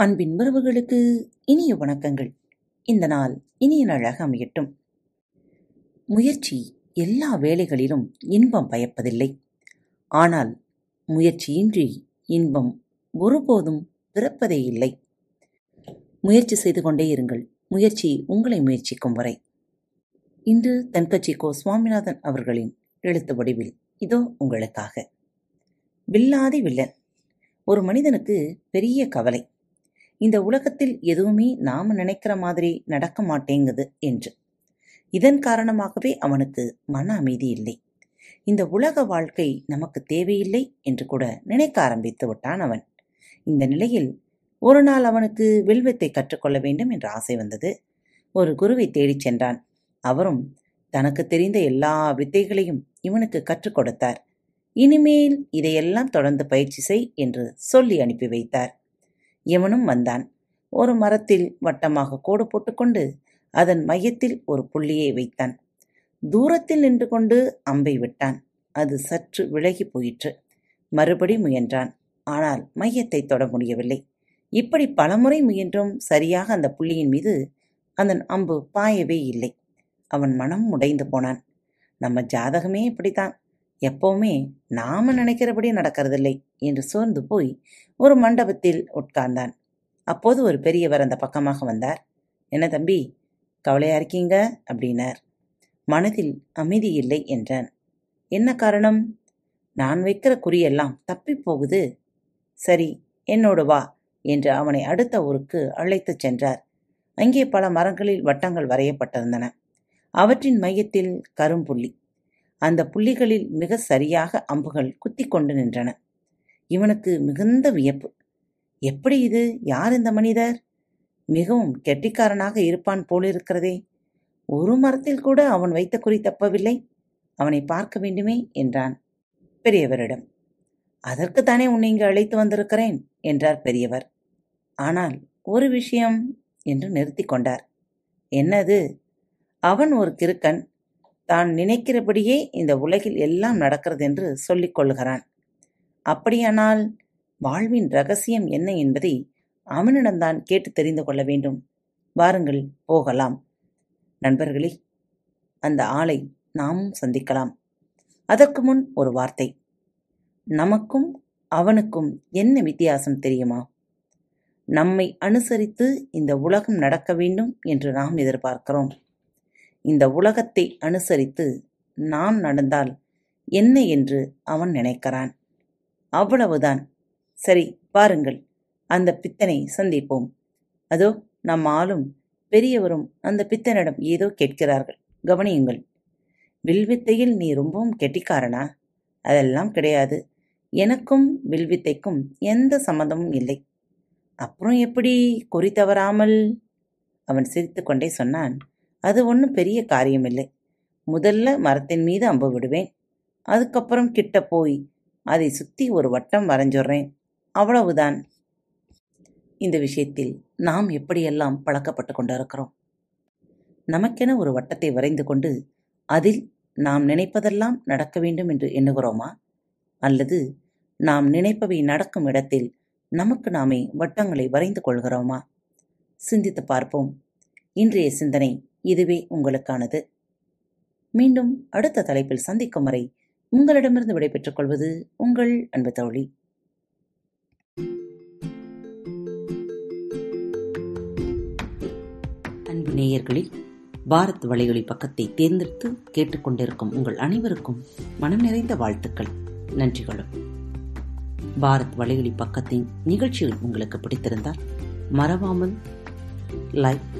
அன்பின் உறவுகளுக்கு இனிய வணக்கங்கள். இந்த நாள் இனிய நாளாக அமையட்டும். முயற்சி எல்லா வேலைகளிலும் இன்பம் பயப்பதில்லை. ஆனால் முயற்சியின்றி இன்பம் ஒருபோதும் பிறப்பதே இல்லை. முயற்சி செய்து கொண்டே இருங்கள். முயற்சி உங்களை முயற்சிக்கும் வரை. இன்று தென்கட்சி கோ. சுவாமிநாதன் அவர்களின் எழுத்து வடிவில் இதோ உங்களுக்காக. வில்லாதி வில்லன். ஒரு மனிதனுக்கு பெரிய கவலை. இந்த உலகத்தில் எதுவுமே நாம நினைக்கிற மாதிரி நடக்க மாட்டேங்குது என்று. இதன் காரணமாகவே அவனுக்கு மன அமைதி இல்லை. இந்த உலக வாழ்க்கை நமக்கு தேவையில்லை என்று கூட நினைக்க ஆரம்பித்து விட்டான் அவன். இந்த நிலையில் ஒரு நாள் அவனுக்கு வில்வத்தை கற்றுக்கொள்ள வேண்டும் என்ற ஆசை வந்தது. ஒரு குருவை தேடிச் சென்றான். அவரும் தனக்கு தெரிந்த எல்லா வித்தைகளையும் இவனுக்கு கற்றுக் கொடுத்தார். இனிமேல் இதையெல்லாம் தொடர்ந்து பயிற்சி செய் என்று சொல்லி அனுப்பி வைத்தார். இவனும் வந்தான். ஒரு மரத்தில் வட்டமாக கோடு போட்டுக்கொண்டு அதன் மையத்தில் ஒரு புள்ளியை வைத்தான். தூரத்தில் நின்று கொண்டு அம்பை விட்டான். அது சற்று விலகி போயிற்று. மறுபடி முயன்றான். ஆனால் மையத்தை தொட முடியவில்லை. இப்படி பலமுறை முயன்றும் சரியாக அந்த புள்ளியின் மீது அதன் அம்பு பாயவே இல்லை. அவன் மனம் உடைந்து போனான். நம்ம ஜாதகமே இப்படித்தான். எப்பவுமே நாம நினைக்கிறபடி நடக்கிறதில்லை என்று சோர்ந்து போய் ஒரு மண்டபத்தில் உட்கார்ந்தான். அப்போது ஒரு பெரியவர் அந்த பக்கமாக வந்தார். என்ன தம்பி கவலையா இருக்கீங்க? அப்படின்னார். மனதில் அமைதி இல்லை என்றான். என்ன காரணம்? நான் வைக்கிற குறியெல்லாம் தப்பி போகுது. சரி என்னோடு வா என்று அவனை அடுத்த ஊருக்கு அழைத்துச் சென்றார். அங்கே பல மரங்களில் வட்டங்கள் வரையப்பட்டிருந்தன. அவற்றின் மையத்தில் கரும்புள்ளி அந்த புள்ளிகளில் மிக சரியாக அம்புகள் குத்தி கொண்டு நின்றன. இவனுக்கு மிகுந்த வியப்பு. எப்படி இது? யார் இந்த மனிதர்? மிகவும் கெட்டிக்காரனாக இருப்பான் போலிருக்கிறதே. ஒரு மரத்தில் கூட அவன் வைத்த குறி தப்பவில்லை. அவனை பார்க்க வேண்டுமே என்றான் பெரியவரிடம். அதற்குத்தானே உன்னை இங்கு அழைத்து வந்திருக்கிறேன் என்றார் பெரியவர். ஆனால் ஒரு விஷயம் என்று நிறுத்தி கொண்டார். என்னது? அவன் ஒரு கிறுக்கன். தான் நினைக்கிறபடியே இந்த உலகில் எல்லாம் நடக்கிறது என்று சொல்லிக் கொள்கிறான். அப்படியானால் வாழ்வின் ரகசியம் என்ன என்பதை அவனிடம்தான் கேட்டு தெரிந்து கொள்ள வேண்டும். வாருங்கள் போகலாம். நண்பர்களே அந்த ஆளை நாமும் சந்திக்கலாம். அதற்கு முன் ஒரு வார்த்தை. நமக்கும் அவனுக்கும் என்ன வித்தியாசம் தெரியுமா? நம்மை அனுசரித்து இந்த உலகம் நடக்க வேண்டும் என்று நாம் எதிர்பார்க்கிறோம். இந்த உலகத்தை அனுசரித்து நாம் நடந்தால் என்ன என்று அவன் நினைக்கிறான். அவ்வளவுதான். சரி பாருங்கள். அந்த பித்தனை சந்திப்போம். அதோ நம் ஆளும் பெரியவரும் அந்த பித்தனிடம் ஏதோ கேட்கிறார்கள். கவனியுங்கள். வில்வித்தையில் நீ ரொம்பவும் கெட்டிக்காரனா? அதெல்லாம் கிடையாது. எனக்கும் வில்வித்தைக்கும் எந்த சம்மந்தமும் இல்லை. அப்புறம் எப்படி? குறி தவறாமல்? அவன் சிரித்துக்கொண்டே சொன்னான். அது ஒன்றும் பெரிய காரியமில்லை. முதல்ல மரத்தின் மீது அம்பு விடுவேன். அதுக்கப்புறம் கிட்ட போய் அதை சுற்றி ஒரு வட்டம் வரைஞ்சிடுறேன் அவ்வளவுதான். இந்த விஷயத்தில் நாம் எப்படியெல்லாம் பழக்கப்பட்டு கொண்டிருக்கிறோம்? நமக்கென ஒரு வட்டத்தை வரைந்து கொண்டு அதில் நாம் நினைப்பதெல்லாம் நடக்க வேண்டும் என்று எண்ணுகிறோமா? அல்லது நாம் நினைப்பவை நடக்கும் இடத்தில் நமக்கு நாமே வட்டங்களை வரைந்து கொள்கிறோமா? சிந்தித்து பார்ப்போம். இன்றைய சிந்தனை இதுவே உங்களுக்கானது. மீண்டும் அடுத்த தலைப்பில் சந்திக்கும் வரை உங்களிடமிருந்து விடைபெற்றுக் கொள்வது உங்கள் அன்பு தோழி. அன்பு நேயர்களில் பாரத் வலையொலி பக்கத்தை தேர்ந்தெடுத்து கேட்டுக்கொண்டிருக்கும் உங்கள் அனைவருக்கும் மனம் நிறைந்த வாழ்த்துக்கள் நன்றிகளும். பாரத் வலையொலி பக்கத்தின் நிகழ்ச்சிகள் உங்களுக்கு பிடித்திருந்தால் மறவாமல் லைக்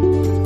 Thank you.